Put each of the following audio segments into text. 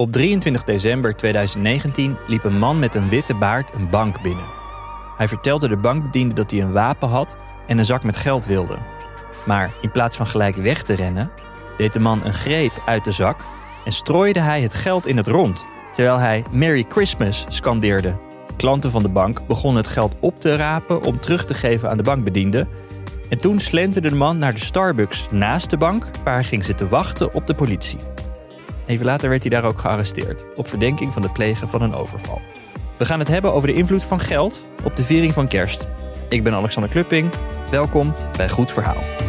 Op 23 december 2019 liep een man met een witte baard een bank binnen. Hij vertelde de bankbediende dat hij een wapen had en een zak met geld wilde. Maar in plaats van gelijk weg te rennen, deed de man een greep uit de zak en strooide hij het geld in het rond, terwijl hij Merry Christmas scandeerde. Klanten van de bank begonnen het geld op te rapen om terug te geven aan de bankbediende. En toen slenterde de man naar de Starbucks naast de bank, waar hij ging zitten wachten op de politie. Even later werd hij daar ook gearresteerd, op verdenking van het plegen van een overval. We gaan het hebben over de invloed van geld op de viering van kerst. Ik ben Alexander Klupping. Welkom bij Goed Verhaal.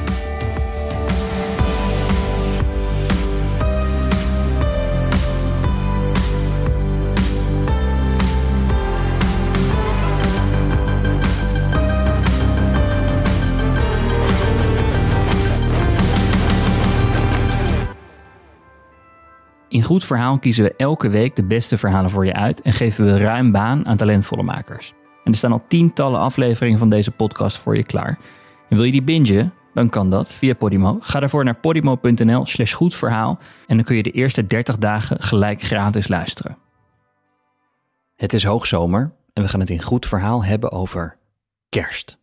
In Goed Verhaal kiezen we elke week de beste verhalen voor je uit en geven we ruim baan aan talentvolle makers. En er staan al tientallen afleveringen van deze podcast voor je klaar. En wil je die bingen? Dan kan dat via Podimo. Ga daarvoor naar podimo.nl slash goedverhaal en dan kun je de eerste 30 dagen gelijk gratis luisteren. Het is hoogzomer en we gaan het in Goed Verhaal hebben over kerst.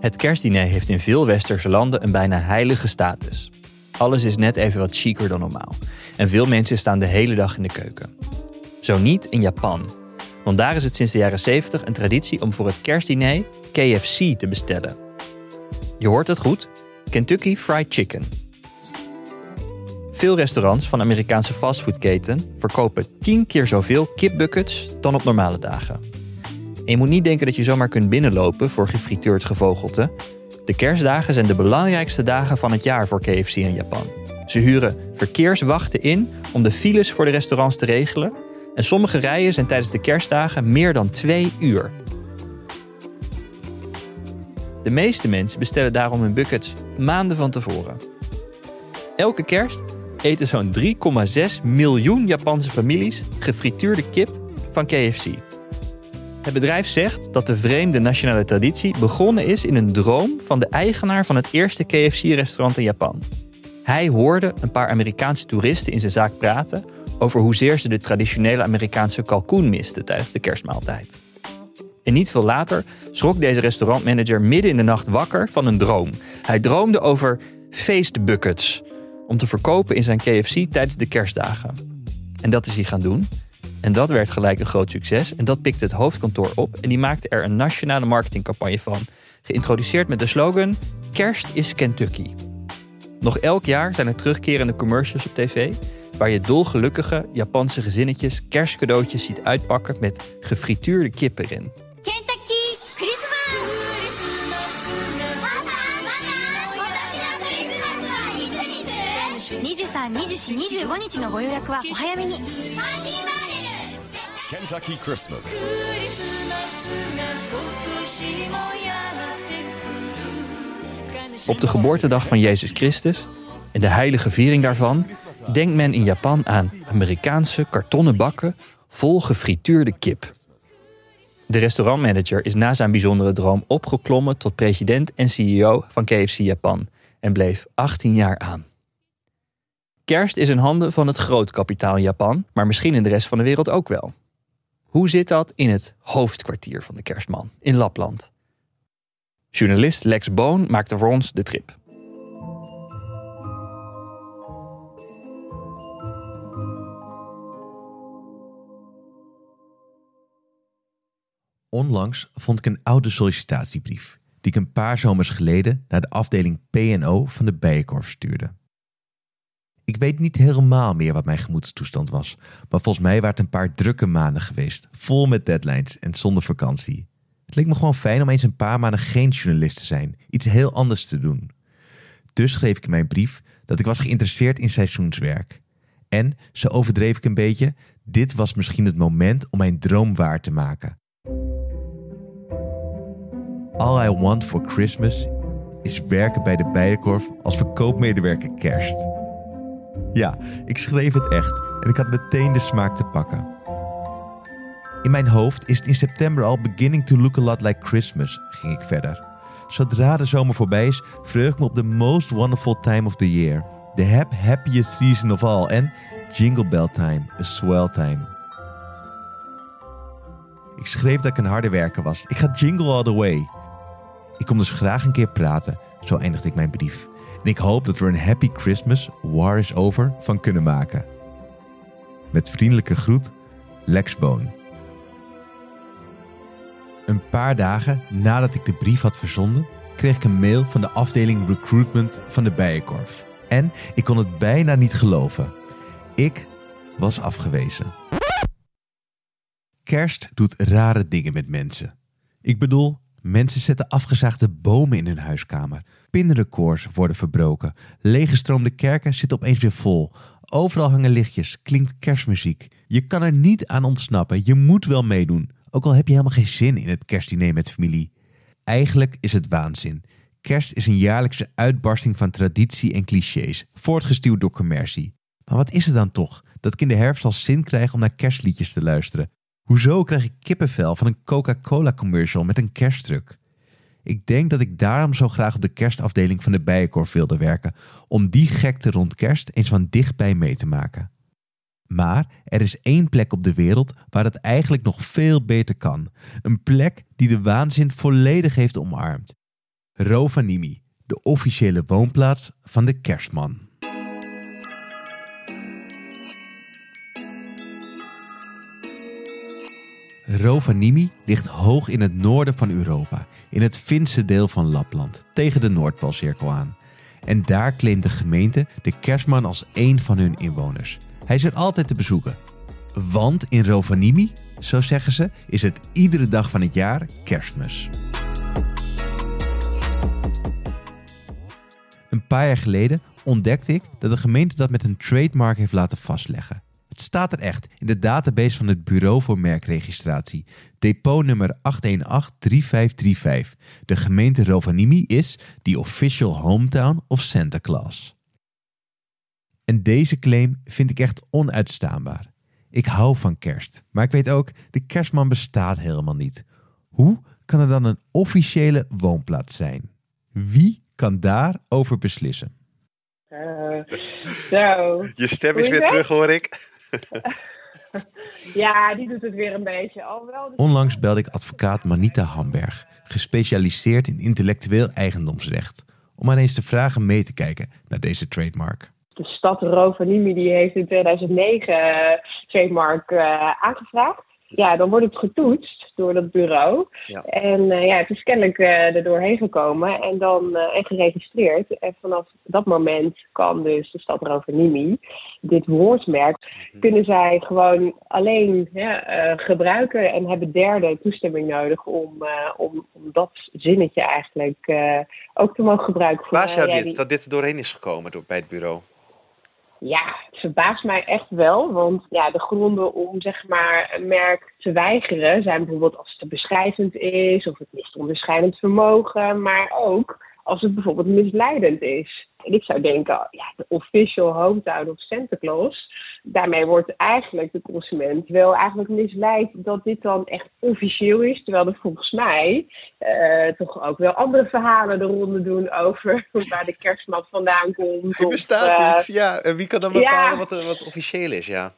Het kerstdiner heeft in veel westerse landen een bijna heilige status. Alles is net even wat chiquer dan normaal. En veel mensen staan de hele dag in de keuken. Zo niet in Japan. Want daar is het sinds de jaren 70 een traditie om voor het kerstdiner KFC te bestellen. Je hoort het goed: Kentucky Fried Chicken. Veel restaurants van Amerikaanse fastfoodketen verkopen 10 keer zoveel kipbuckets dan op normale dagen. En je moet niet denken dat je zomaar kunt binnenlopen voor gefrituurd gevogelte. De kerstdagen zijn de belangrijkste dagen van het jaar voor KFC in Japan. Ze huren verkeerswachten in om de files voor de restaurants te regelen. En sommige rijen zijn tijdens de kerstdagen meer dan twee uur. De meeste mensen bestellen daarom hun buckets maanden van tevoren. Elke kerst eten zo'n 3,6 miljoen Japanse families gefrituurde kip van KFC. Het bedrijf zegt dat de vreemde nationale traditie begonnen is in een droom van de eigenaar van het eerste KFC-restaurant in Japan. Hij hoorde een paar Amerikaanse toeristen in zijn zaak praten over hoezeer ze de traditionele Amerikaanse kalkoen misten tijdens de kerstmaaltijd. En niet veel later schrok deze restaurantmanager midden in de nacht wakker van een droom. Hij droomde over feestbuckets om te verkopen in zijn KFC tijdens de kerstdagen. En dat is hij gaan doen. En dat werd gelijk een groot succes. En dat pikte het hoofdkantoor op en die maakte er een nationale marketingcampagne van. Geïntroduceerd met de slogan: Kerst is Kentucky. Nog elk jaar zijn er terugkerende commercials op tv waar je dolgelukkige Japanse gezinnetjes kerstcadeautjes ziet uitpakken met gefrituurde kip erin. Kentucky Christmas! 23、24、25日のご予約はお早めに Kentucky Christmas. Op de geboortedag van Jezus Christus en de heilige viering daarvan denkt men in Japan aan Amerikaanse kartonnen bakken vol gefrituurde kip. De restaurantmanager is na zijn bijzondere droom opgeklommen tot president en CEO van KFC Japan en bleef 18 jaar aan. Kerst is in handen van het grootkapitaal in Japan, maar misschien in de rest van de wereld ook wel. Hoe zit dat in het hoofdkwartier van de kerstman, in Lapland? Journalist Lex Boon maakte voor ons de trip. Onlangs vond ik een oude sollicitatiebrief die ik een paar zomers geleden naar de afdeling P&O van de Bijenkorf stuurde. Ik weet niet helemaal meer wat mijn gemoedstoestand was, maar volgens mij waren het een paar drukke maanden geweest, vol met deadlines en zonder vakantie. Het leek me gewoon fijn om eens een paar maanden geen journalist te zijn, iets heel anders te doen. Dus schreef ik mijn brief dat ik was geïnteresseerd in seizoenswerk. En, zo overdreef ik een beetje, dit was misschien het moment om mijn droom waar te maken. All I want for Christmas is werken bij de Bijenkorf als verkoopmedewerker kerst. Ja, ik schreef het echt en ik had meteen de smaak te pakken. In mijn hoofd is het in september al beginning to look a lot like Christmas, ging ik verder. Zodra de zomer voorbij is, vreug ik me op the most wonderful time of the year. The hap happiest season of all. En Jingle Bell Time, a swell time. Ik schreef dat ik een harde werker was. Ik ga jingle all the way. Ik kom dus graag een keer praten. Zo eindigde ik mijn brief. En ik hoop dat we er een happy Christmas, war is over, van kunnen maken. Met vriendelijke groet, Lex Boon. Een paar dagen nadat ik de brief had verzonden, kreeg ik een mail van de afdeling recruitment van de Bijenkorf. En ik kon het bijna niet geloven. Ik was afgewezen. Kerst doet rare dingen met mensen. Ik bedoel, mensen zetten afgezaagde bomen in hun huiskamer. Pinrecords worden verbroken. Leeggestroomde kerken zitten opeens weer vol. Overal hangen lichtjes, klinkt kerstmuziek. Je kan er niet aan ontsnappen, je moet wel meedoen. Ook al heb je helemaal geen zin in het kerstdiner met familie. Eigenlijk is het waanzin. Kerst is een jaarlijkse uitbarsting van traditie en clichés, voortgestuwd door commercie. Maar wat is het dan toch dat ik in de herfst al zin krijg om naar kerstliedjes te luisteren? Hoezo krijg ik kippenvel van een Coca-Cola commercial met een kerstdruk? Ik denk dat ik daarom zo graag op de kerstafdeling van de Bijenkorf wilde werken, om die gekte rond kerst eens van dichtbij mee te maken. Maar er is één plek op de wereld waar het eigenlijk nog veel beter kan. Een plek die de waanzin volledig heeft omarmd. Rovaniemi, de officiële woonplaats van de kerstman. Rovaniemi ligt hoog in het noorden van Europa, in het Finse deel van Lapland, tegen de Noordpoolcirkel aan. En daar claimt de gemeente de kerstman als één van hun inwoners. Hij is er altijd te bezoeken. Want in Rovaniemi, zo zeggen ze, is het iedere dag van het jaar kerstmis. Een paar jaar geleden ontdekte ik dat de gemeente dat met een trademark heeft laten vastleggen. Het staat er echt in de database van het Bureau voor Merkregistratie. Depotnummer 8183535. De gemeente Rovaniemi is the official hometown of Santa Claus. En deze claim vind ik echt onuitstaanbaar. Ik hou van kerst, maar ik weet ook, de kerstman bestaat helemaal niet. Hoe kan er dan een officiële woonplaats zijn? Wie kan daarover beslissen? Uh, zo. Je stem is weer terug, hoor ik. Ja, die doet het weer een beetje. Alhoewel, Onlangs belde ik advocaat Manita Hamberg, gespecialiseerd in intellectueel eigendomsrecht, om haar eens te vragen mee te kijken naar deze trademark. de stad Rovaniemi die heeft in 2009 eh, trademark eh, aangevraagd. Ja, dan wordt het getoetst door dat bureau. Ja. En eh, ja, het is kennelijk eh, er doorheen gekomen en dan eh, en geregistreerd. En vanaf dat moment kan dus de stad Rovaniemi dit woordmerk kunnen zij gewoon alleen ja, gebruiken en hebben derde toestemming nodig om, om, om dat zinnetje eigenlijk ook te mogen gebruiken. Jou eh, ja, dit, die- dat dit er doorheen is gekomen door, bij het bureau? Ja, het verbaast mij echt wel. Want ja, de gronden om zeg maar, een merk te weigeren zijn bijvoorbeeld als het te beschrijvend is of het mist onderscheidend vermogen, maar ook als het bijvoorbeeld misleidend is. En ik zou denken, ja, de official hometown of Santa Claus, daarmee wordt eigenlijk de consument wel eigenlijk misleid dat dit dan echt officieel is. Terwijl er volgens mij eh, toch ook wel andere verhalen de ronde doen over waar de kerstman vandaan komt. Die of, bestaat eh, niet. Ja, en wie kan dan ja. bepalen wat, er- wat officieel is? Ja.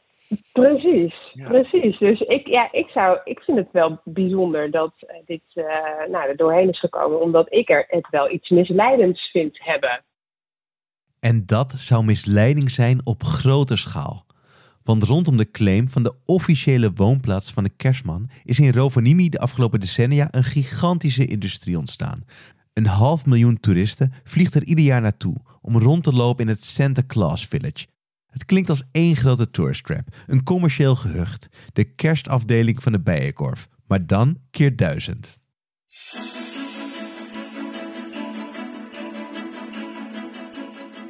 Precies, Ja. precies. Dus ik, ja, ik, zou, ik vind het wel bijzonder dat eh, dit eh, nou, er doorheen is gekomen, omdat ik er het wel iets misleidends vind hebben. En dat zou misleiding zijn op grote schaal. Want rondom de claim van de officiële woonplaats van de kerstman is in Rovaniemi de afgelopen decennia een gigantische industrie ontstaan. Een half miljoen toeristen vliegt er ieder jaar naartoe om rond te lopen in het Santa Claus Village. Het klinkt als één grote tourist trap, een commercieel gehucht, de kerstafdeling van de Bijenkorf, maar dan keer duizend.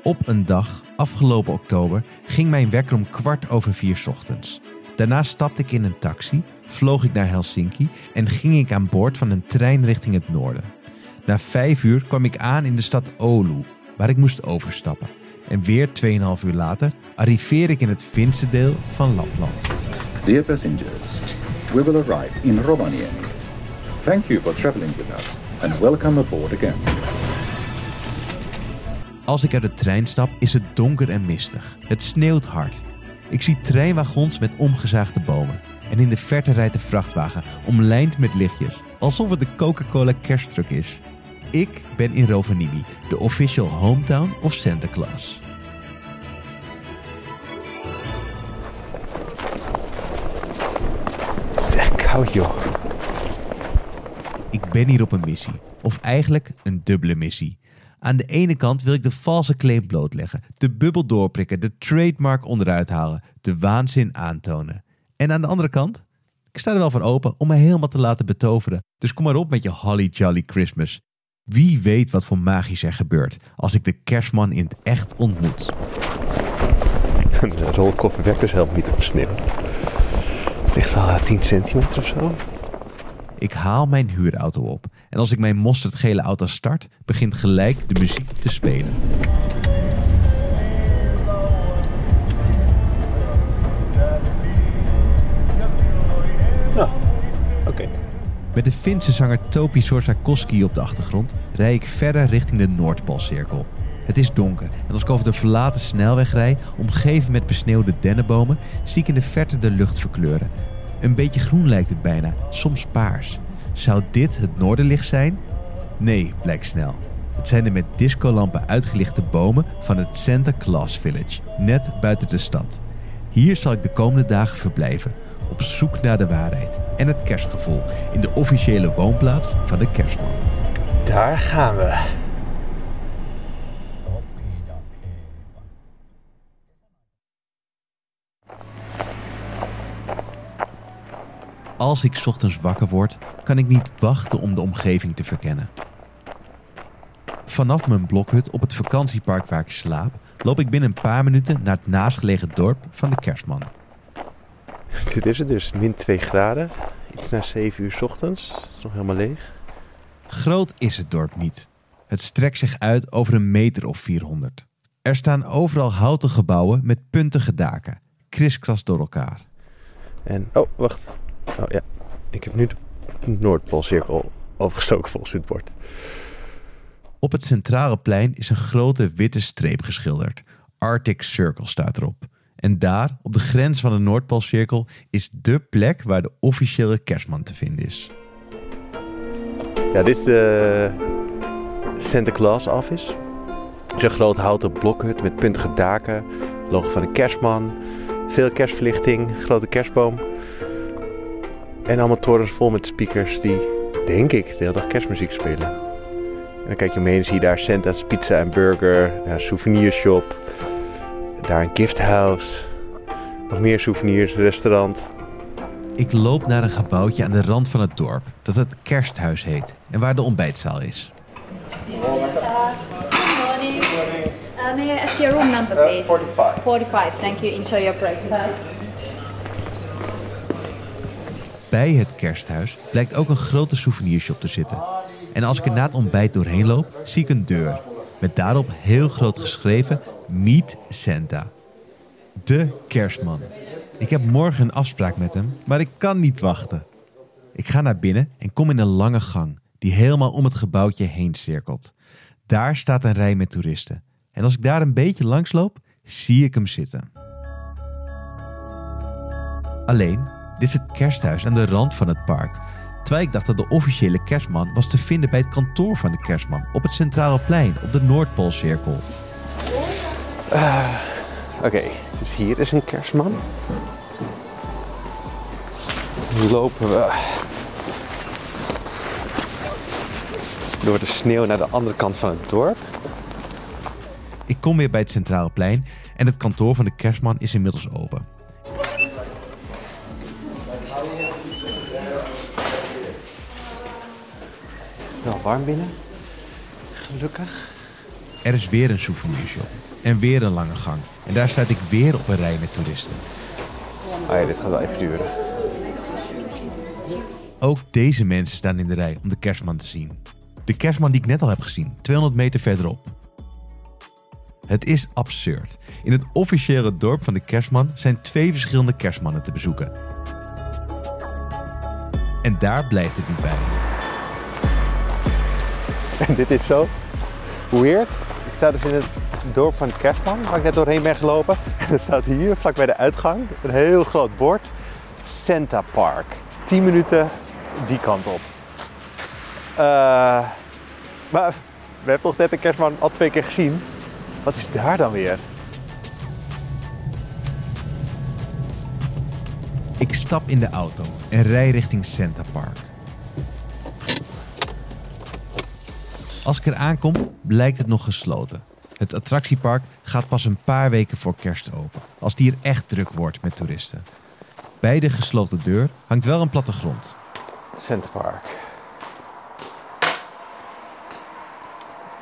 Op een dag, afgelopen oktober, ging mijn wekker om kwart over vier ochtends. Daarna stapte ik in een taxi, vloog ik naar Helsinki en ging ik aan boord van een trein richting het noorden. Na vijf uur kwam ik aan in de stad Oulu, waar ik moest overstappen. En weer 2,5 uur later arriveer ik in het Finse deel van Lapland. Dear passengers, we will arrive in Rovaniemi. Thank you for traveling with us and welcome aboard again. Als ik uit de trein stap, is het donker en mistig. Het sneeuwt hard. Ik zie treinwagons met omgezaagde bomen. En in de verte rijdt een vrachtwagen, omlijnd met lichtjes. Alsof het de Coca-Cola kersttruck is. Ik ben in Rovaniemi, de official hometown of Santa Claus. Koud, joh. Ik ben hier op een missie. Of eigenlijk een dubbele missie. Aan de ene kant wil ik de valse claim blootleggen, de bubbel doorprikken, de trademark onderuit halen, de waanzin aantonen. En aan de andere kant, ik sta er wel voor open om me helemaal te laten betoveren. Dus kom maar op met je Holly Jolly Christmas. Wie weet wat voor magisch er gebeurt als ik de kerstman in het echt ontmoet. De rolkoffer werkt dus helemaal niet op sneeuw. Het ligt wel eh, 10 centimeter of zo. Ik haal mijn huurauto op en als ik mijn mosterdgele auto start, begint gelijk de muziek te spelen. Ja, oké. Met de Finse zanger Topi Sorsakoski op de achtergrond rij ik verder richting de Noordpoolcirkel. Het is donker en als ik over de verlaten snelweg rij, omgeven met besneeuwde dennenbomen, zie ik in de verte de lucht verkleuren. Een beetje groen lijkt het bijna, soms paars. Zou dit het noorderlicht zijn? Nee, blijkt snel. Het zijn de met discolampen uitgelichte bomen van het Santa Claus Village, net buiten de stad. Hier zal ik de komende dagen verblijven, op zoek naar de waarheid en het kerstgevoel in de officiële woonplaats van de kerstman. Daar gaan we. Als ik 's ochtends wakker word, kan ik niet wachten om de omgeving te verkennen. Vanaf mijn blokhut op het vakantiepark waar ik slaap, loop ik binnen een paar minuten naar het naastgelegen dorp van de kerstman. Dit is het dus, min 2 graden. Iets na 7 uur 's ochtends. Het is nog helemaal leeg. Groot is het dorp niet. Het strekt zich uit over een meter of 400. Er staan overal houten gebouwen met puntige daken, kriskras door elkaar. En, oh, wacht. Oh ja, ik heb nu de Noordpoolcirkel overgestoken volgens dit bord. Op het centrale plein is een grote witte streep geschilderd. Arctic Circle staat erop. En daar, op de grens van de Noordpoolcirkel, is dé plek waar de officiële kerstman te vinden is. Ja, dit is de Santa Claus Office. Het is een groot houten blokhut met puntige daken. Logo van de kerstman. Veel kerstverlichting, grote kerstboom. En allemaal torens vol met speakers die, denk ik, de hele dag kerstmuziek spelen. En dan kijk je omheen en zie je daar Santa's Pizza en Burger. Daar een souvenirshop. Daar een gifthouse. Nog meer souvenirs, restaurant. Ik loop naar een gebouwtje aan de rand van het dorp, dat het kersthuis heet en waar de ontbijtzaal is. Uh, may I ask your room number, please? 45. 45, thank you. Enjoy your breakfast. Bij het kersthuis blijkt ook een grote souvenirshop te zitten. En als ik er na het ontbijt doorheen loop, zie ik een deur. Met daarop heel groot geschreven Meet Santa. De kerstman. Ik heb morgen een afspraak met hem, maar ik kan niet wachten. Ik ga naar binnen en kom in een lange gang die helemaal om het gebouwtje heen cirkelt. Daar staat een rij met toeristen. En als ik daar een beetje langs loop, zie ik hem zitten. Alleen, dit is het kersthuis aan de rand van het park. Terwijl ik dacht dat de officiële kerstman was te vinden bij het kantoor van de kerstman op het centrale plein op de Noordpoolcirkel. Oké, dus hier is een kerstman. Nu lopen we door de sneeuw naar de andere kant van het dorp. Ik kom weer bij het centrale plein en het kantoor van de kerstman is inmiddels open. Warm binnen. Gelukkig. Er is weer een souvenirshop en weer een lange gang. En daar sta ik weer op een rij met toeristen. Oh ja, dit gaat wel even duren. Ook deze mensen staan in de rij om de kerstman te zien. De kerstman die ik net al heb gezien, 200 meter verderop. Het is absurd. In het officiële dorp van de kerstman zijn twee verschillende kerstmannen te bezoeken. En daar blijft het niet bij. En dit is zo weird. Ik sta dus in het dorp van Kerstman, waar ik net doorheen ben gelopen. En er staat hier, vlak bij de uitgang, een heel groot bord. Santa Park. 10 minuten die kant op. Eh, maar we hebben toch net de kerstman al twee keer gezien. Wat is daar dan weer? Ik stap in de auto en rij richting Santa Park. Als ik er aankom, blijkt het nog gesloten. Het attractiepark gaat pas een paar weken voor kerst open, als die er echt druk wordt met toeristen. Bij de gesloten deur hangt wel een plattegrond. Center Park.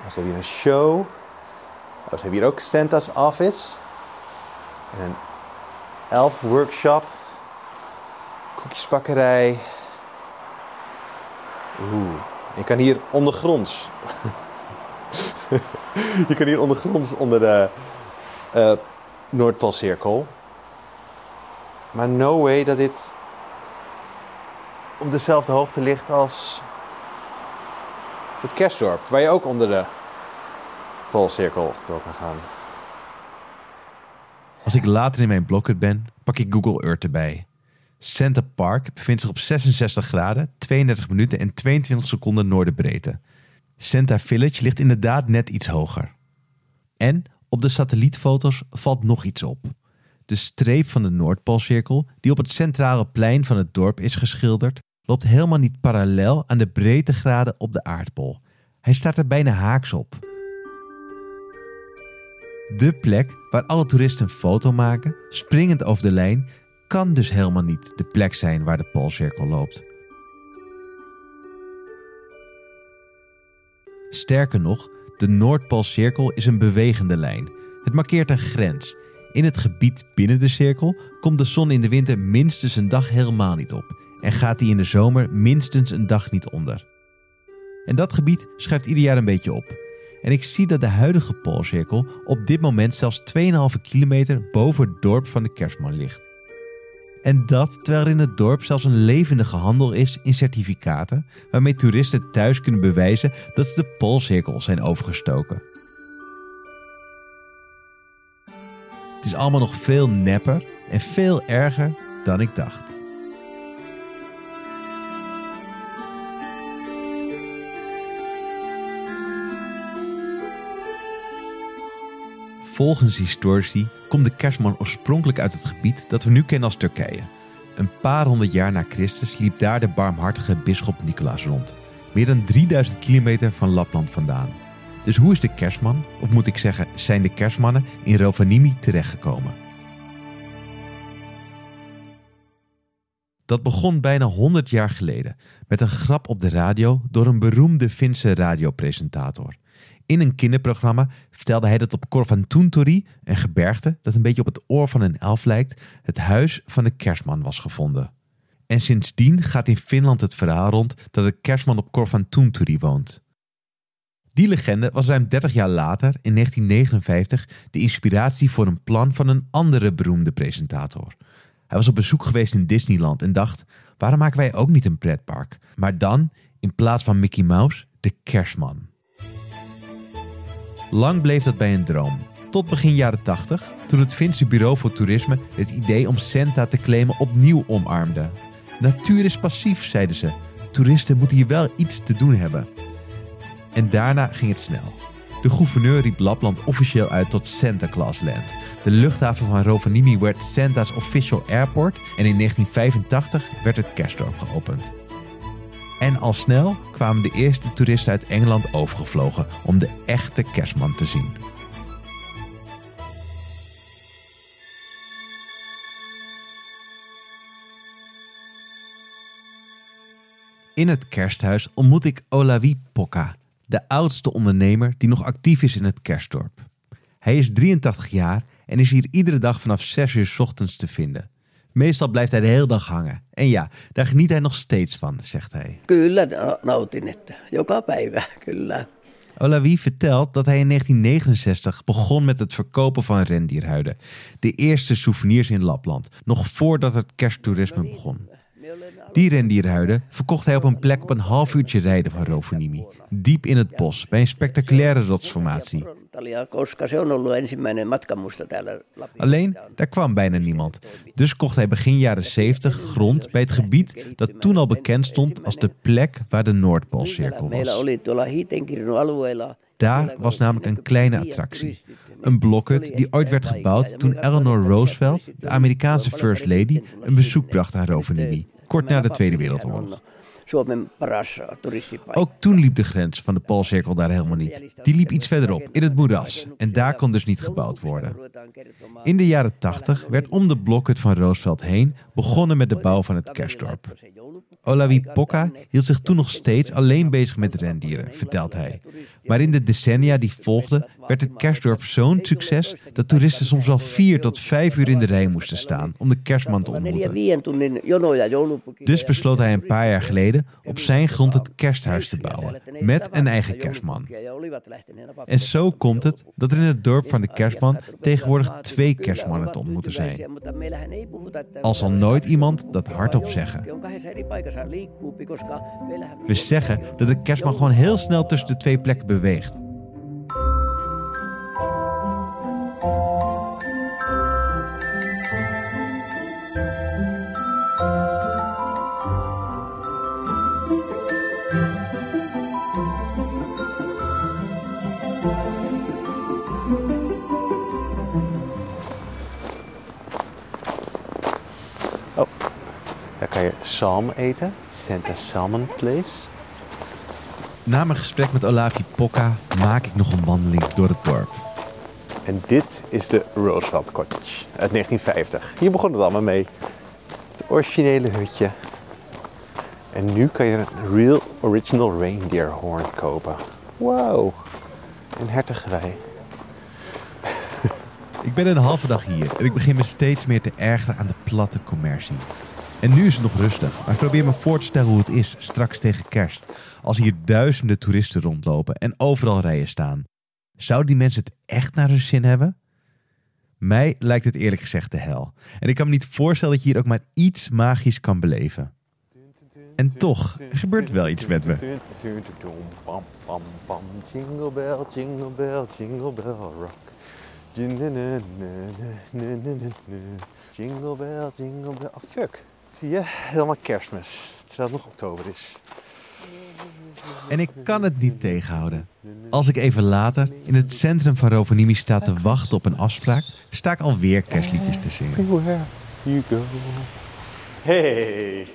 Ze hebben hier een show. Ze hebben hier ook Santa's Office. En een elf workshop. Koekjesbakkerij. Je kan hier ondergronds. je kan hier ondergronds onder de uh, Noordpoolcirkel. Maar no way dat dit op dezelfde hoogte ligt als het kerstdorp, waar je ook onder de Poolcirkel door kan gaan. Als ik later in mijn blokhut ben, pak ik Google Earth erbij. Center Park bevindt zich op 66 graden, 32 minuten en 22 seconden noordenbreedte. Santa Village ligt inderdaad net iets hoger. En op de satellietfoto's valt nog iets op. De streep van de Noordpoolcirkel, die op het centrale plein van het dorp is geschilderd, loopt helemaal niet parallel aan de breedtegraden op de aardbol. Hij staat er bijna haaks op. De plek waar alle toeristen een foto maken, springend over de lijn, kan dus helemaal niet de plek zijn waar de Poolcirkel loopt. Sterker nog, de Noordpoolcirkel is een bewegende lijn. Het markeert een grens. In het gebied binnen de cirkel komt de zon in de winter minstens een dag helemaal niet op en gaat die in de zomer minstens een dag niet onder. En dat gebied schuift ieder jaar een beetje op. En ik zie dat de huidige Poolcirkel op dit moment zelfs 2,5 kilometer boven het dorp van de Kerstman ligt. En dat terwijl er in het dorp zelfs een levendige handel is in certificaten, waarmee toeristen thuis kunnen bewijzen dat ze de Poolcirkel zijn overgestoken. Het is allemaal nog veel nepper en veel erger dan ik dacht. Volgens historici komt de kerstman oorspronkelijk uit het gebied dat we nu kennen als Turkije. Een paar honderd jaar na Christus liep daar de barmhartige bisschop Nicolaas rond. Meer dan 3000 kilometer van Lapland vandaan. Dus hoe is de kerstman, of moet ik zeggen zijn de kerstmannen, in Rovaniemi terechtgekomen? Dat begon bijna 100 jaar geleden met een grap op de radio door een beroemde Finse radiopresentator. In een kinderprogramma vertelde hij dat op Korvantuntori, een gebergte dat een beetje op het oor van een elf lijkt, het huis van de kerstman was gevonden. En sindsdien gaat in Finland het verhaal rond dat de kerstman op Korvantuntori woont. Die legende was ruim 30 jaar later, in 1959, de inspiratie voor een plan van een andere beroemde presentator. Hij was op bezoek geweest in Disneyland en dacht: waarom maken wij ook niet een pretpark? Maar dan, in plaats van Mickey Mouse, de kerstman. Lang bleef dat bij een droom. Tot begin jaren 80, toen het Finse Bureau voor Toerisme het idee om Santa te claimen opnieuw omarmde. Natuur is passief, zeiden ze. Toeristen moeten hier wel iets te doen hebben. En daarna ging het snel. De gouverneur riep Lapland officieel uit tot Santa Claus Land. De luchthaven van Rovaniemi werd Santa's official airport en in 1985 werd het kerstdorp geopend. En al snel kwamen de eerste toeristen uit Engeland overgevlogen om de echte kerstman te zien. In het kersthuis ontmoet ik Olavi Pokka, de oudste ondernemer die nog actief is in het kerstdorp. Hij is 83 jaar en is hier iedere dag vanaf 6 uur ochtends te vinden. Meestal blijft hij de hele dag hangen. En ja, daar geniet hij nog steeds van, zegt hij. Kyllä nautin, että joka päivä, kyllä. Olavi vertelt dat hij in 1969 begon met het verkopen van rendierhuiden. De eerste souvenirs in Lapland, nog voordat het kersttoerisme begon. Die rendierhuiden verkocht hij op een plek op een half uurtje rijden van Rovaniemi. Diep in het bos, bij een spectaculaire rotsformatie. Natalia, koska se on ollut ensimmäinen matkamusto täällä Lapissa. Alleen, daar kwam bijna niemand. Dus kocht hij begin jaren 70 grond bij het gebied dat toen al bekend stond als de plek waar de Noordpoolcirkel was. Daar was namelijk een kleine attractie. Een blokhut die ooit werd gebouwd toen Eleanor Roosevelt, de Amerikaanse First Lady, een bezoek bracht aan Rovaniemi, kort na de Tweede Wereldoorlog. Ook toen liep de grens van de Poolcirkel daar helemaal niet. Die liep iets verderop, in het moeras. En daar kon dus niet gebouwd worden. In de jaren 80 werd om de blokhut van Roosevelt heen begonnen met de bouw van het kerstdorp. Olavi Pokka hield zich toen nog steeds alleen bezig met rendieren, vertelt hij. Maar in de decennia die volgden werd het kerstdorp zo'n succes dat toeristen soms wel vier tot vijf uur in de rij moesten staan om de kerstman te ontmoeten. Dus besloot hij een paar jaar geleden op zijn grond het kersthuis te bouwen, met een eigen kerstman. En zo komt het dat er in het dorp van de kerstman tegenwoordig twee kerstmannen te ontmoeten zijn. Al zal nooit iemand dat hardop zeggen. We zeggen dat de kerstman gewoon heel snel tussen de twee plekken beweegt. Daar kan je salm eten. Santa Salmon Place. Na mijn gesprek met Olavi Pokka maak ik nog een wandeling door het dorp. En dit is de Roosevelt Cottage uit 1950. Hier begon het allemaal mee. Het originele hutje. En nu kan je een real original reindeer horn kopen. Wow. Een hertigerij. Ik ben een halve dag hier en ik begin me steeds meer te ergeren aan de platte commercie. En nu is het nog rustig, maar ik probeer me voor te stellen hoe het is straks tegen kerst. Als hier duizenden toeristen rondlopen en overal rijen staan. Zouden die mensen het echt naar hun zin hebben? Mij lijkt het eerlijk gezegd de hel. En ik kan me niet voorstellen dat je hier ook maar iets magisch kan beleven. En toch, er gebeurt wel iets met me. Jingle bell, jingle bell, jingle bell rock. Jingle bell, jingle bell. Oh, fuck. Zie je? Helemaal kerstmis. Terwijl het nog oktober is. En ik kan het niet tegenhouden. Als ik even later in het centrum van Rovaniemi sta te wachten op een afspraak, sta ik alweer kerstliedjes te zingen. Where you go. Hey.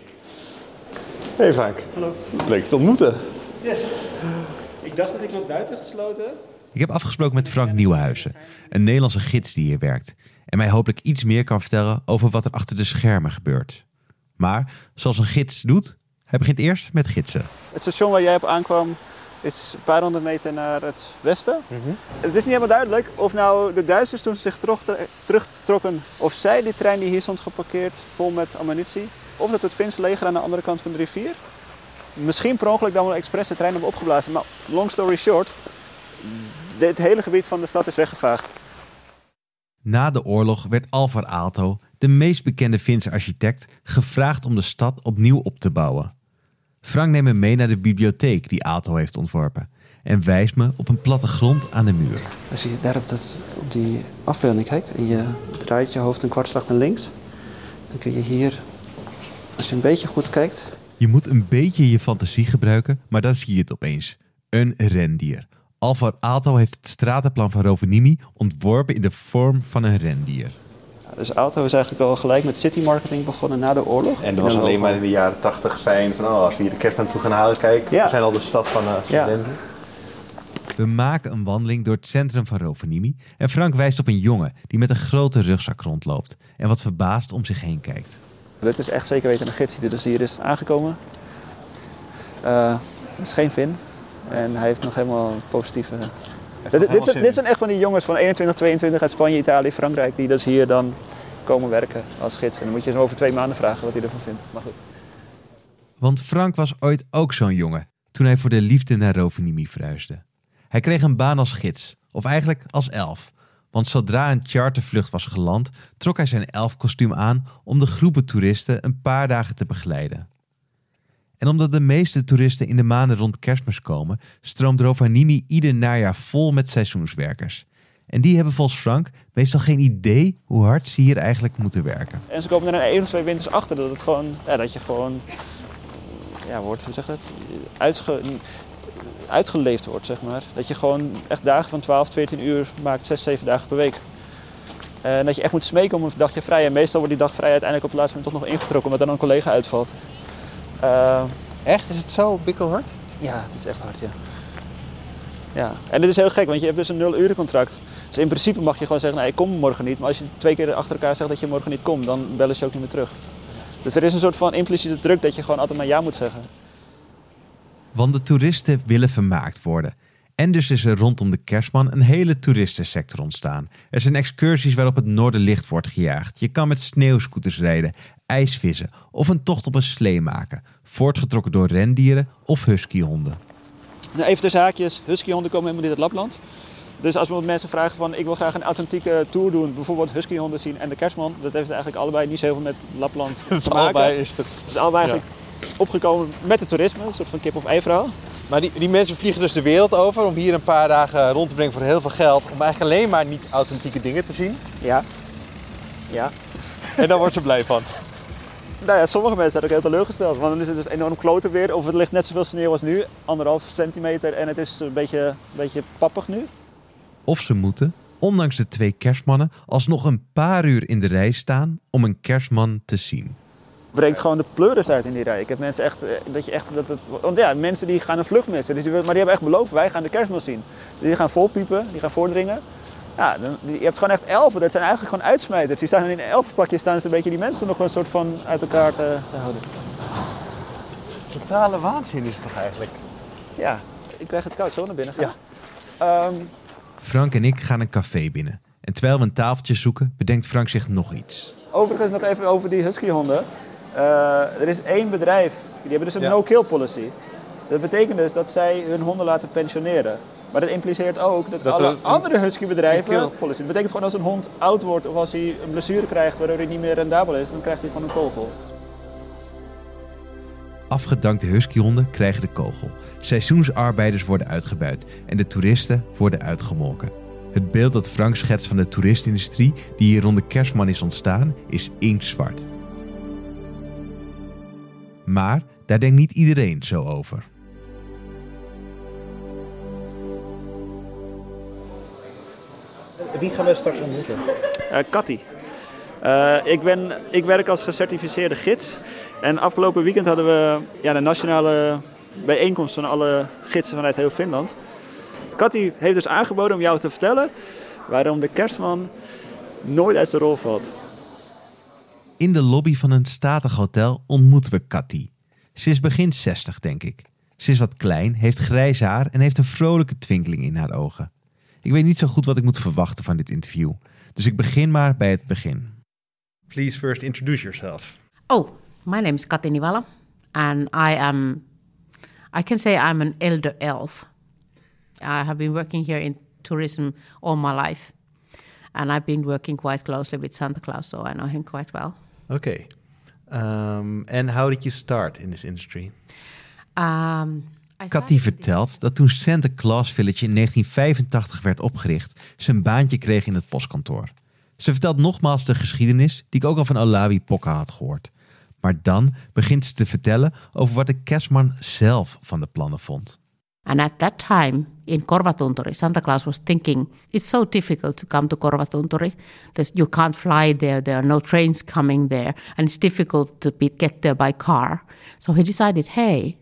Hey Frank. Hallo. Leuk je te ontmoeten. Yes. Ik dacht dat ik wat buiten gesloten. Ik heb afgesproken met Frank Nieuwenhuizen, een Nederlandse gids die hier werkt. En mij hopelijk iets meer kan vertellen over wat er achter de schermen gebeurt. Maar, zoals een gids doet, hij begint eerst met gidsen. Het station waar jij op aankwam is een paar honderd meter naar het westen. Het is niet helemaal duidelijk of nou de Duitsers toen ze zich terug, terugtrokken, of zij die trein die hier stond geparkeerd vol met ammunitie, of dat het Finse leger aan de andere kant van de rivier. Misschien per ongeluk dan wel expres de trein hebben opgeblazen. Maar long story short, dit hele gebied van de stad is weggevaagd. Na de oorlog werd Alvar Aalto, de meest bekende Finse architect, gevraagd om de stad opnieuw op te bouwen. Frank neemt me mee naar de bibliotheek die Aalto heeft ontworpen en wijst me op een plattegrond aan de muur. Als je daar op, dat, op die afbeelding kijkt en je draait je hoofd een kwartslag naar links, dan kun je hier, als je een beetje goed kijkt, Je moet een beetje je fantasie gebruiken, maar dan zie je het opeens. Een rendier. Alvar Aalto heeft het stratenplan van Rovaniemi ontworpen in de vorm van een rendier. Dus Aalto is eigenlijk al gelijk met city marketing begonnen na de oorlog. En dat was alleen maar in de jaren 80 fijn van oh, als we hier de kerstman toe gaan halen, kijk, Ja. we zijn al de stad van uh, Ja. studenten. We maken een wandeling door het centrum van Rovaniemi en Frank wijst op een jongen die met een grote rugzak rondloopt en wat verbaasd om zich heen kijkt. Dit is echt zeker weten een gids die dus hier is aangekomen. Eh, Het is geen Fin. En hij heeft nog helemaal positieve... Dit, dit, zijn, zin dit zijn echt van die jongens van 21, 22 uit Spanje, Italië, Frankrijk, die dus hier dan komen werken als gids. En dan moet je hem over twee maanden vragen wat hij ervan vindt. Maar goed. Want Frank was ooit ook zo'n jongen toen hij voor de liefde naar Rovaniemi verhuisde. Hij kreeg een baan als gids, of eigenlijk als elf. Want zodra een chartervlucht was geland, trok hij zijn elfkostuum aan om de groepen toeristen een paar dagen te begeleiden. En omdat de meeste toeristen in de maanden rond kerstmis komen, stroomt Rovaniemi ieder najaar vol met seizoenswerkers. En die hebben volgens Frank meestal geen idee hoe hard ze hier eigenlijk moeten werken. En ze komen er na één of twee winters achter dat, het gewoon, ja, dat je gewoon ja, wordt, hoe zeg dat? Uitge, uitgeleefd wordt, zeg maar. Dat je gewoon echt dagen van 12, 14 uur maakt, 6, 7 dagen per week. En dat je echt moet smeken om een dagje vrij. En meestal wordt die dag vrij uiteindelijk op het laatste moment toch nog ingetrokken, omdat dan een collega uitvalt. Uh, echt? Is het zo bikkelhard? Ja, het is echt hard, ja. Ja, en dit is heel gek, want je hebt dus een nul uren contract. Dus in principe mag je gewoon zeggen, nee, ik kom morgen niet. Maar als je twee keer achter elkaar zegt dat je morgen niet komt, dan bellen ze je ook niet meer terug. Dus er is een soort van impliciete druk dat je gewoon altijd maar ja moet zeggen. Want de toeristen willen vermaakt worden. En dus is er rondom de kerstman een hele toeristensector ontstaan. Er zijn excursies waarop het noorderlicht wordt gejaagd. Je kan met sneeuwscooters rijden, ijsvissen of een tocht op een slee maken. Voortgetrokken door rendieren of huskyhonden. Nou, even tussen haakjes, huskyhonden komen helemaal niet uit Lapland. Dus als we mensen vragen van ik wil graag een authentieke tour doen, bijvoorbeeld huskyhonden zien en de kerstman, dat heeft eigenlijk allebei niet zoveel met Lapland te maken. allebei is het. Het is allebei eigenlijk opgekomen met het toerisme, een soort van kip of ei verhaal. Maar die, die mensen vliegen dus de wereld over om hier een paar dagen rond te brengen voor heel veel geld. Om eigenlijk alleen maar niet authentieke dingen te zien. Ja. Ja. En daar wordt ze blij van. Nou ja, sommige mensen zijn ook heel teleurgesteld. Want dan is het dus enorm kloten weer. Of het ligt net zoveel sneeuw als nu. Anderhalf centimeter. En het is een beetje, een beetje pappig nu. Of ze moeten, ondanks de twee kerstmannen, alsnog een paar uur in de rij staan om een kerstman te zien breekt gewoon de pleuris uit in die rij. Ik heb mensen echt, eh, dat je echt, dat het, want ja, mensen die gaan een vlucht missen. Dus die, maar die hebben echt beloofd, wij gaan de kerstman zien. Dus die gaan volpiepen, die gaan voordringen. Ja, dan, je hebt gewoon echt elfen, dat zijn eigenlijk gewoon uitsmijters. Die staan in een elfenpakje, staan ze een beetje die mensen nog een soort van uit elkaar te, te houden. Totale waanzin is het toch eigenlijk? Ja, ik krijg het koud zo naar binnen gaan. Ja. Um, Frank en ik gaan een café binnen. En terwijl we een tafeltje zoeken, bedenkt Frank zich nog iets. Overigens nog even over die huskyhonden. Uh, er is één bedrijf, die hebben dus een no-kill policy. Dat betekent dus dat zij hun honden laten pensioneren. Maar dat impliceert ook dat, alle een, andere huskybedrijven policy. Dat betekent gewoon als een hond oud wordt of als hij een blessure krijgt waardoor hij niet meer rendabel is, dan krijgt hij gewoon een kogel. Afgedankte huskyhonden krijgen de kogel. Seizoensarbeiders worden uitgebuit en de toeristen worden uitgemolken. Het beeld dat Frank schetst van de toeristindustrie die hier rond de kerstman is ontstaan, is inktzwart. Maar daar denkt niet iedereen zo over. Wie gaan we straks ontmoeten? Uh, Cathy. Uh, ik, ben, ik werk als gecertificeerde gids. En afgelopen weekend hadden we ja, de nationale bijeenkomst van alle gidsen vanuit heel Finland. Cathy heeft dus aangeboden om jou te vertellen waarom de kerstman nooit uit zijn rol valt. In de lobby van een statig hotel ontmoeten we Cathy. Ze is begin 60, denk ik. Ze is wat klein, heeft grijs haar en heeft een vrolijke twinkeling in haar ogen. Ik weet niet zo goed wat ik moet verwachten van dit interview, dus ik begin maar bij het begin. Please first introduce yourself. Oh, my name is Nivala, and I am, I can say I'm an elder elf. I have been working here in tourism all my life, and I've been working quite closely with Santa Claus, so I know him quite well. Okay. Um, and how did you start in this industry? Um, Cathy vertelt dat toen Santa Claus Village in 1985 werd opgericht, ze een baantje kreeg in het postkantoor. Ze vertelt nogmaals de geschiedenis die ik ook al van Olawi Pokka had gehoord. Maar dan begint ze te vertellen over wat de kerstman zelf van de plannen vond. And at that time in Korvatunturi, Santa Claus was thinking it's so difficult to come to Korvatunturi. There's, you can't fly there, there are no trains coming there, and it's difficult to be, get there by car. So he decided, hey,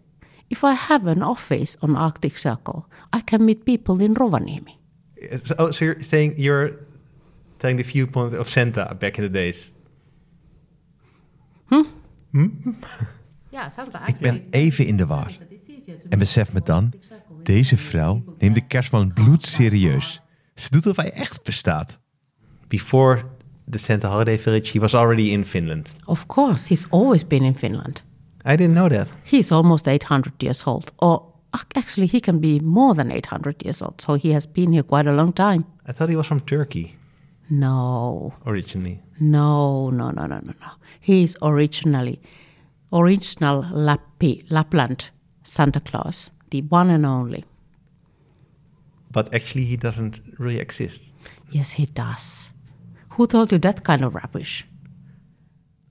if I have an office on Arctic Circle, I can meet people in Rovaniemi. Oh, so you're saying you're telling the viewpoint of Santa back in the days? Hmm? Hmm? Ja, Santa. Ik ben even in de war. En besef me dan, deze vrouw neemt de kerstman bloedserieus. Ze doet of hij echt bestaat. Before the Santa Holiday Village, he was already in Finland. Of course, he's always been in Finland. I didn't know that. He's almost 800 years old. Or actually, he can be more than 800 years old. So he has been here quite a long time. I thought he was from Turkey. No. Originally. No, no, no, no, no, no. He's originally original Lappi, Lapland Santa Claus, the one and only. But actually, he doesn't really exist. Yes, he does. Who told you that kind of rubbish?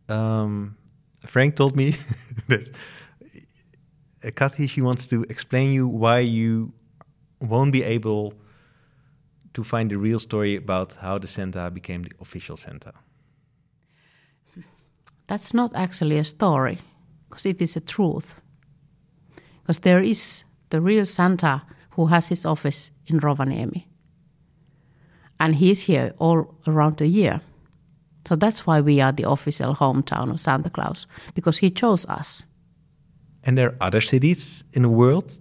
Um, Frank told me that uh, Kathy, she wants to explain you why you won't be able to find the real story about how the Santa became the official Santa. That's not actually a story, because it is a truth. Because there is the real Santa who has his office in Rovaniemi. And he's here all around the year. So that's why we are the official hometown of Santa Claus, because he chose us. And there are other cities in the world,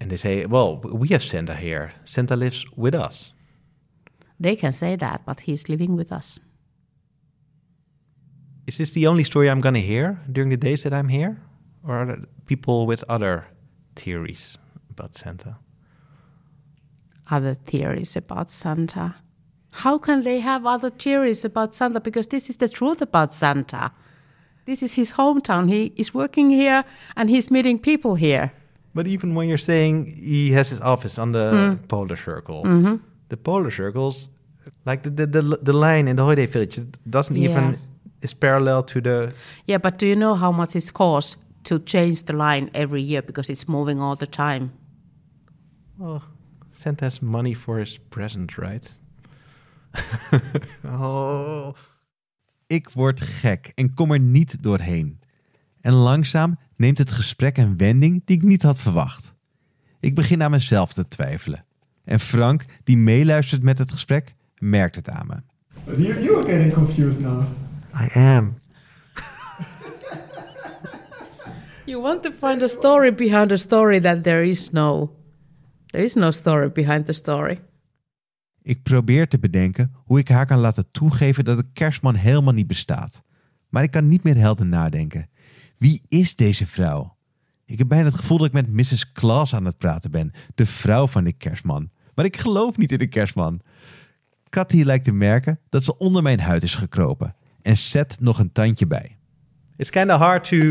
and they say, well, we have Santa here. Santa lives with us. They can say that, but he's living with us. Is this the only story I'm going to hear during the days that I'm here? Or are there people with other theories about Santa? Other theories about Santa. How can they have other theories about Santa? Because this is the truth about Santa. This is his hometown. He is working here and he's meeting people here. But even when you're saying he has his office on the Mm. polar circle, Mhm. the polar circles, like the, the, the, the line in the holiday village, it doesn't Yeah. even, is parallel to the, Yeah, but do you know how much it costs to change the line every year because it's moving all the time? oh, Santa has money for his present, right? oh. Ik word gek en kom er niet doorheen. En langzaam neemt het gesprek een wending die ik niet had verwacht. Ik begin aan mezelf te twijfelen. En Frank, die meeluistert met het gesprek, merkt het aan me. You, you are getting confused now. I am. You want to find a story behind a story that there is no. There is no story behind the story. Ik probeer te bedenken hoe ik haar kan laten toegeven dat de kerstman helemaal niet bestaat. Maar ik kan niet meer helder nadenken. Wie is deze vrouw? Ik heb bijna het gevoel dat ik met Mrs. Claus aan het praten ben, de vrouw van de kerstman. Maar ik geloof niet in de kerstman. Cathy lijkt te merken dat ze onder mijn huid is gekropen en zet nog een tandje bij. It's kind of hard to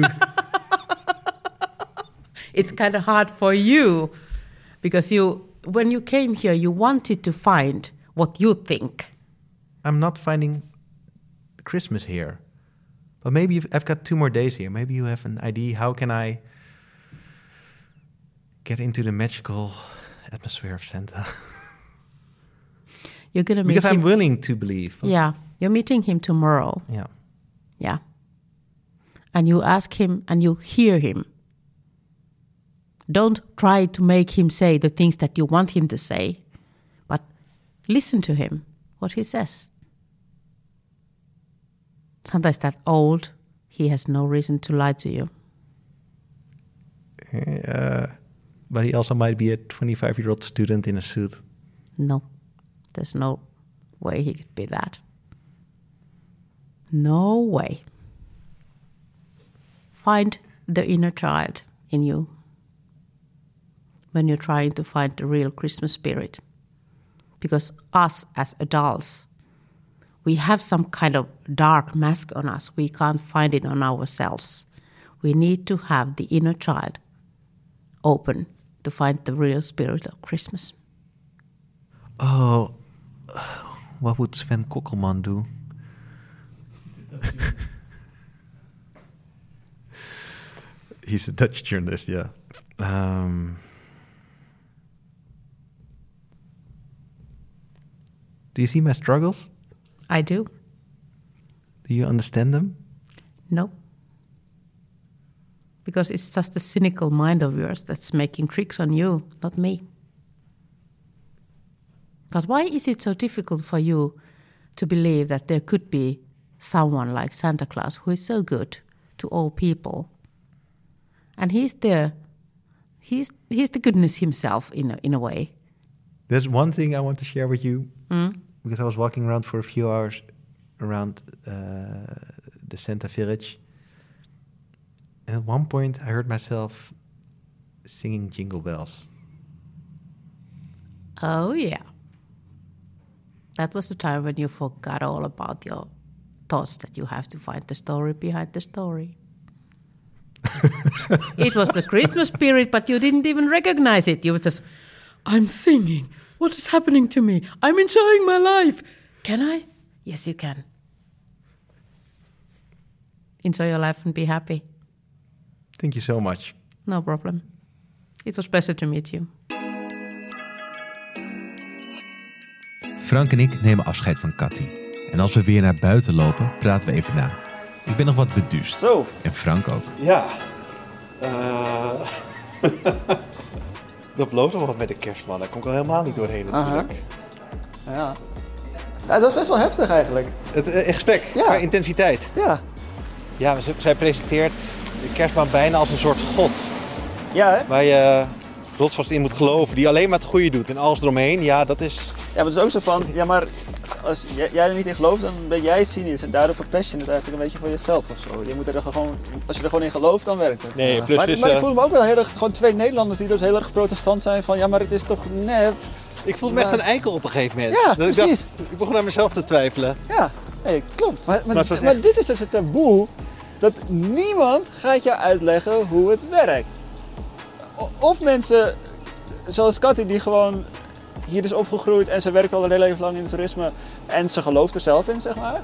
It's kind of hard for you because you, when you came here, you wanted to find what you think. I'm not finding Christmas here. But maybe you've, I've got two more days here. Maybe you have an idea. How can I get into the magical atmosphere of Santa? You're gonna meet because I'm willing to believe. Yeah, you're meeting him tomorrow. Yeah. Yeah. And you ask him and you hear him. Don't try to make him say the things that you want him to say, but listen to him, what he says. Santa is that old, he has no reason to lie to you. Uh, but he also might be a 25 year old student in a suit. No, there's no way he could be that. No way. Find the inner child in you when you're trying to find the real Christmas spirit. Because us as adults, we have some kind of dark mask on us. We can't find it on ourselves. We need to have the inner child open to find the real spirit of Christmas. Oh, what would Sven Kokkelman do? He's a Dutch journalist, yeah. Um, do you see my struggles? I do. Do you understand them? No. Because it's just the cynical mind of yours that's making tricks on you, not me. But why is it so difficult for you to believe that there could be someone like Santa Claus who is so good to all people? And he's there, he's, he's the goodness himself in a, in a way. There's one thing I want to share with you Mm. Because I was walking around for a few hours around uh, the Santa village. And at one point, I heard myself singing Jingle Bells. Oh, yeah. That was the time when you forgot all about your thoughts that you have to find the story behind the story. it was the Christmas spirit, but you didn't even recognize it. You were just, I'm singing. What is happening to me? I'm enjoying my life. Can I? Yes, you can. Enjoy your life and be happy. Thank you so much. No problem. It was pleasure to meet you. Frank en ik nemen afscheid van Cathy. En als we weer naar buiten lopen, praten we even na. Ik ben nog wat beduust. Zo. En Frank ook. Ja. Uh... dat belooft nog wat met de kerstman. Daar kom ik al helemaal niet doorheen natuurlijk. Ja. ja. Dat was best wel heftig eigenlijk. Het uh, gesprek, ja. qua intensiteit. Ja. Ja, zij presenteert de kerstman bijna als een soort god. Ja, hè? Waar je rotsvast in moet geloven. Die alleen maar het goede doet. En alles eromheen, ja, dat is... Ja, maar het is ook zo van... Ja, maar als jij er niet in gelooft, dan ben jij cynisch. En daardoor verpest je het eigenlijk een beetje voor jezelf of zo. Je moet er gewoon, als je er gewoon in gelooft, dan werkt het. Nee, plus maar, is, maar ik uh... voel me ook wel heel erg... Gewoon twee Nederlanders die dus heel erg protestant zijn van... Ja, maar het is toch nep. Ik voelde me echt een eikel op een gegeven moment. Ja, dat precies. Ik, dacht, ik begon aan mezelf te twijfelen. Ja, nee, klopt. Maar, maar, dit is dus het taboe. Dat niemand gaat je uitleggen hoe het werkt. Of mensen zoals Cathy die gewoon hier is opgegroeid en ze werkt al een heel leven lang in het toerisme. En ze gelooft er zelf in, zeg maar.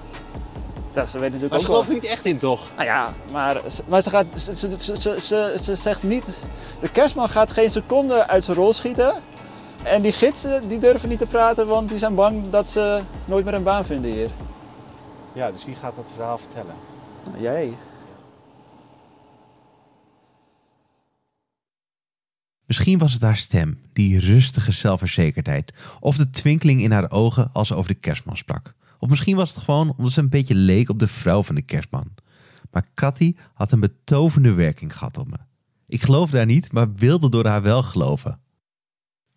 Dat, ze weet natuurlijk Maar ze ook wel. gelooft er niet echt in, toch? Nou ja, maar, maar ze, gaat, ze, ze, ze, ze, ze, ze zegt niet... De kerstman gaat geen seconde uit zijn rol schieten. En die gidsen die durven niet te praten, want die zijn bang dat ze nooit meer een baan vinden hier. Ja, dus wie gaat dat verhaal vertellen? Nou, jij. Misschien was het haar stem, die rustige zelfverzekerdheid, of de twinkeling in haar ogen als ze over de kerstman sprak. Of misschien was het gewoon omdat ze een beetje leek op de vrouw van de kerstman. Maar Cathy had een betovende werking gehad op me. Ik geloof daar niet, maar wilde door haar wel geloven.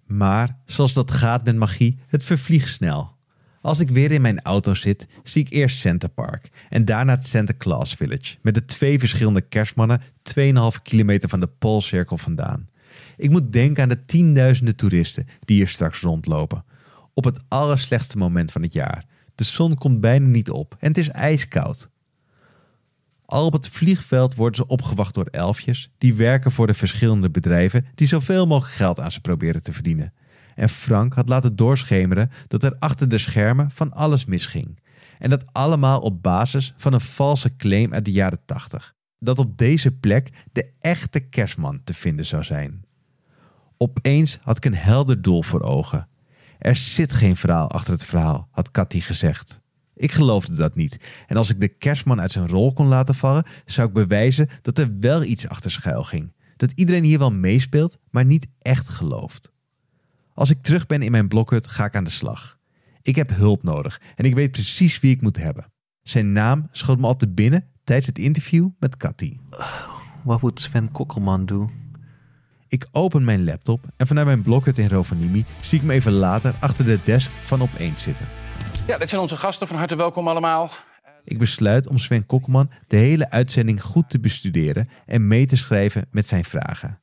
Maar, zoals dat gaat met magie, het vervliegt snel. Als ik weer in mijn auto zit, zie ik eerst Center Park en daarna het Santa Claus Village met de twee verschillende kerstmannen 2,5 kilometer van de Poolcirkel vandaan. Ik moet denken aan de tienduizenden toeristen die hier straks rondlopen. Op het allerslechtste moment van het jaar. De zon komt bijna niet op en het is ijskoud. Al op het vliegveld worden ze opgewacht door elfjes die werken voor de verschillende bedrijven die zoveel mogelijk geld aan ze proberen te verdienen. En Frank had laten doorschemeren dat er achter de schermen van alles misging. En dat allemaal op basis van een valse claim uit de jaren 80. Dat op deze plek de echte kerstman te vinden zou zijn. Opeens had ik een helder doel voor ogen. Er zit geen verhaal achter het verhaal, had Cathy gezegd. Ik geloofde dat niet. En als ik de kerstman uit zijn rol kon laten vallen, zou ik bewijzen dat er wel iets achter schuil ging. Dat iedereen hier wel meespeelt, maar niet echt gelooft. Als ik terug ben in mijn blokhut, ga ik aan de slag. Ik heb hulp nodig en ik weet precies wie ik moet hebben. Zijn naam schoot me al te binnen tijdens het interview met Cathy. Wat moet Sven Kokkelman doen? Ik open mijn laptop en vanuit mijn blokhut in Rovaniemi zie ik me even later achter de desk van Opeens zitten. Ja, dit zijn onze gasten. Van harte welkom allemaal. Ik besluit om Sven Kokkelman de hele uitzending goed te bestuderen en mee te schrijven met zijn vragen.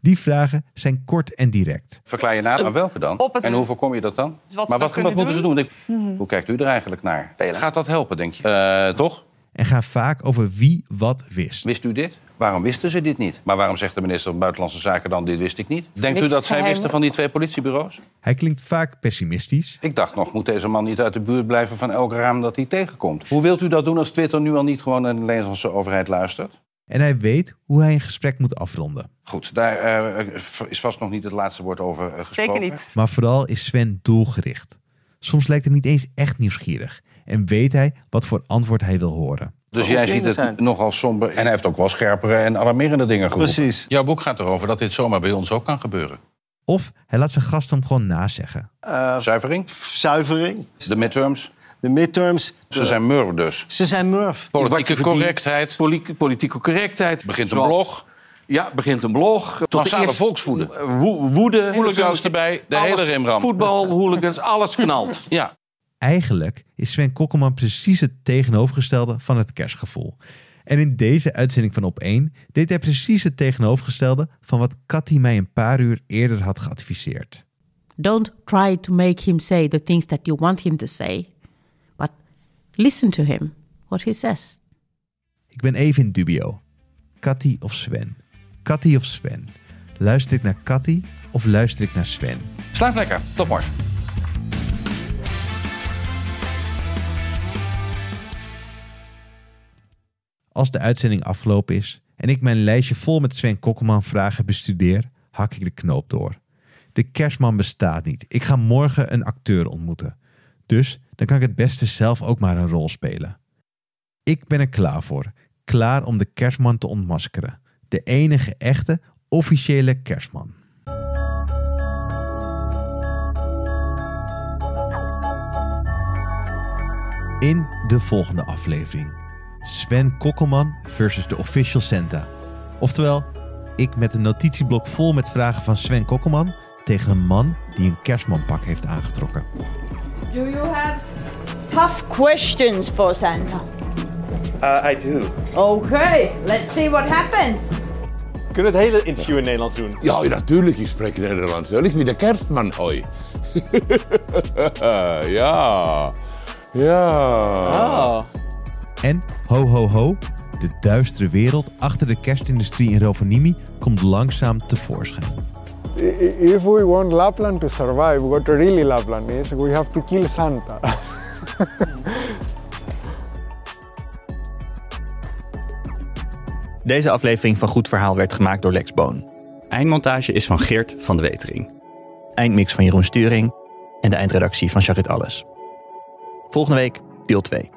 Die vragen zijn kort en direct. Verklaar je na, maar welke dan? Het- En hoe voorkom je dat dan? Dus wat maar wat, wat moeten ze doen? Mhm. Hoe kijkt u er eigenlijk naar? Gaat dat helpen, denk je? Eh, toch? En gaan vaak over wie wat wist. Wist u dit? Waarom wisten ze dit niet? Maar waarom zegt de minister van Buitenlandse Zaken dan dit wist ik niet? Denkt u dat zij wisten van die twee politiebureaus? Hij klinkt vaak pessimistisch. Ik dacht nog, moet deze man niet uit de buurt blijven van elk raam dat hij tegenkomt? Hoe wilt u dat doen als Twitter nu al niet gewoon naar de Nederlandse overheid luistert? En hij weet hoe hij een gesprek moet afronden. Goed, daar eh, is vast nog niet het laatste woord over eh, gesproken. Maar vooral is Sven doelgericht. Soms lijkt hij niet eens echt nieuwsgierig. En weet hij wat voor antwoord hij wil horen. Dus jij ziet het nogal somber. En hij heeft ook wel scherpere en alarmerende dingen geroepen. Precies. Jouw boek gaat erover dat dit zomaar bij ons ook kan gebeuren. Of hij laat zijn gast hem gewoon nazeggen. Zuivering? Zuivering. De midterms? De midterms. Ze zijn murf dus. Ze zijn murf. Politieke correctheid. politieke correctheid. Begint een blog. Ja, begint een blog. Massale volkswoede. Wo- woede. Hooligans erbij, de hele rimram. Voetbal, hooligans, alles knalt. Ja. Eigenlijk is Sven Kokkelman precies het tegenovergestelde van het kerstgevoel. En in deze uitzending van Op 1 deed hij precies het tegenovergestelde van wat Cathy mij een paar uur eerder had geadviseerd. Don't try to make him say the things that you want him to say, but listen to him, what he says. Ik ben even in dubio. Cathy of Sven? Cathy of Sven? Luister ik naar Cathy of luister ik naar Sven? Slaap lekker. Tot morgen. Als de uitzending afgelopen is en ik mijn lijstje vol met Sven Kokkelman vragen bestudeer, hak ik de knoop door. De kerstman bestaat niet. Ik ga morgen een acteur ontmoeten. Dus dan kan ik het beste zelf ook maar een rol spelen. Ik ben er klaar voor. Klaar om de kerstman te ontmaskeren. De enige echte, officiële kerstman. In de volgende aflevering. Sven Kokkelman versus de Official Santa. Oftewel, ik met een notitieblok vol met vragen van Sven Kokkelman tegen een man die een kerstmanpak heeft aangetrokken. Do you have tough questions for Santa? Uh, I do. Okay, let's see what happens. Kunnen we het hele interview in Nederlands doen? Ja, natuurlijk, ik spreek Nederlands. Ja, ik ben de kerstman, hoi. ja, ja. Ah. En ho ho ho, de duistere wereld achter de kerstindustrie in Rovaniemi komt langzaam tevoorschijn. If we want Lapland to survive, what really Lapland is, we have to kill Santa. Deze aflevering van Goed Verhaal werd gemaakt door Lex Boon. Eindmontage is van Geert van de Wetering. Eindmix van Jeroen Sturing en de eindredactie van Charit Alles. Volgende week deel 2.